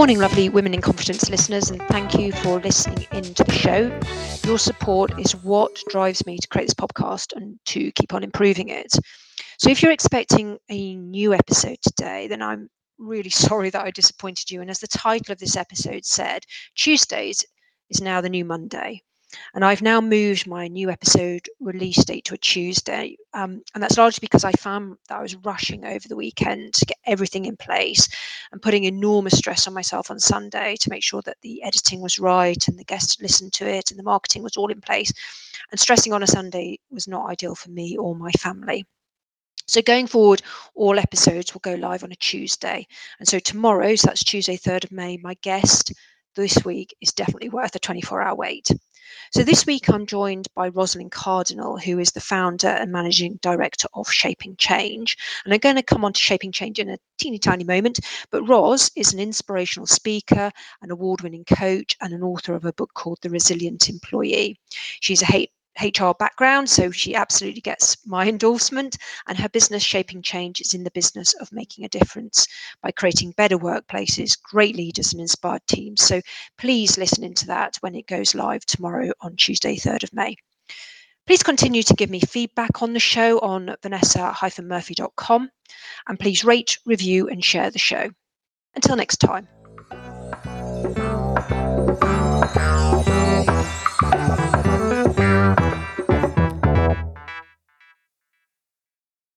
Morning, lovely Women in Confidence listeners, and thank you for listening into the show. Your support is what drives me to create this podcast and to keep on improving it. So, if you're expecting a new episode today, then I'm really sorry that I disappointed you. And as the title of this episode said, Tuesdays is now the new Monday. And I've now moved my new episode release date to a Tuesday. Um, and that's largely because I found that I was rushing over the weekend to get everything in place and putting enormous stress on myself on Sunday to make sure that the editing was right and the guests listened to it and the marketing was all in place. And stressing on a Sunday was not ideal for me or my family. So going forward, all episodes will go live on a Tuesday. And so tomorrow, so that's Tuesday, 3rd of May, my guest this week is definitely worth a 24 hour wait. So this week I'm joined by Rosalind Cardinal, who is the founder and managing director of Shaping Change. And I'm going to come on to Shaping Change in a teeny tiny moment. But Ros is an inspirational speaker, an award winning coach, and an author of a book called The Resilient Employee. She's a HR background, so she absolutely gets my endorsement. And her business shaping change is in the business of making a difference by creating better workplaces, great leaders, and inspired teams. So please listen into that when it goes live tomorrow on Tuesday, 3rd of May. Please continue to give me feedback on the show on vanessa-murphy.com and please rate, review, and share the show. Until next time.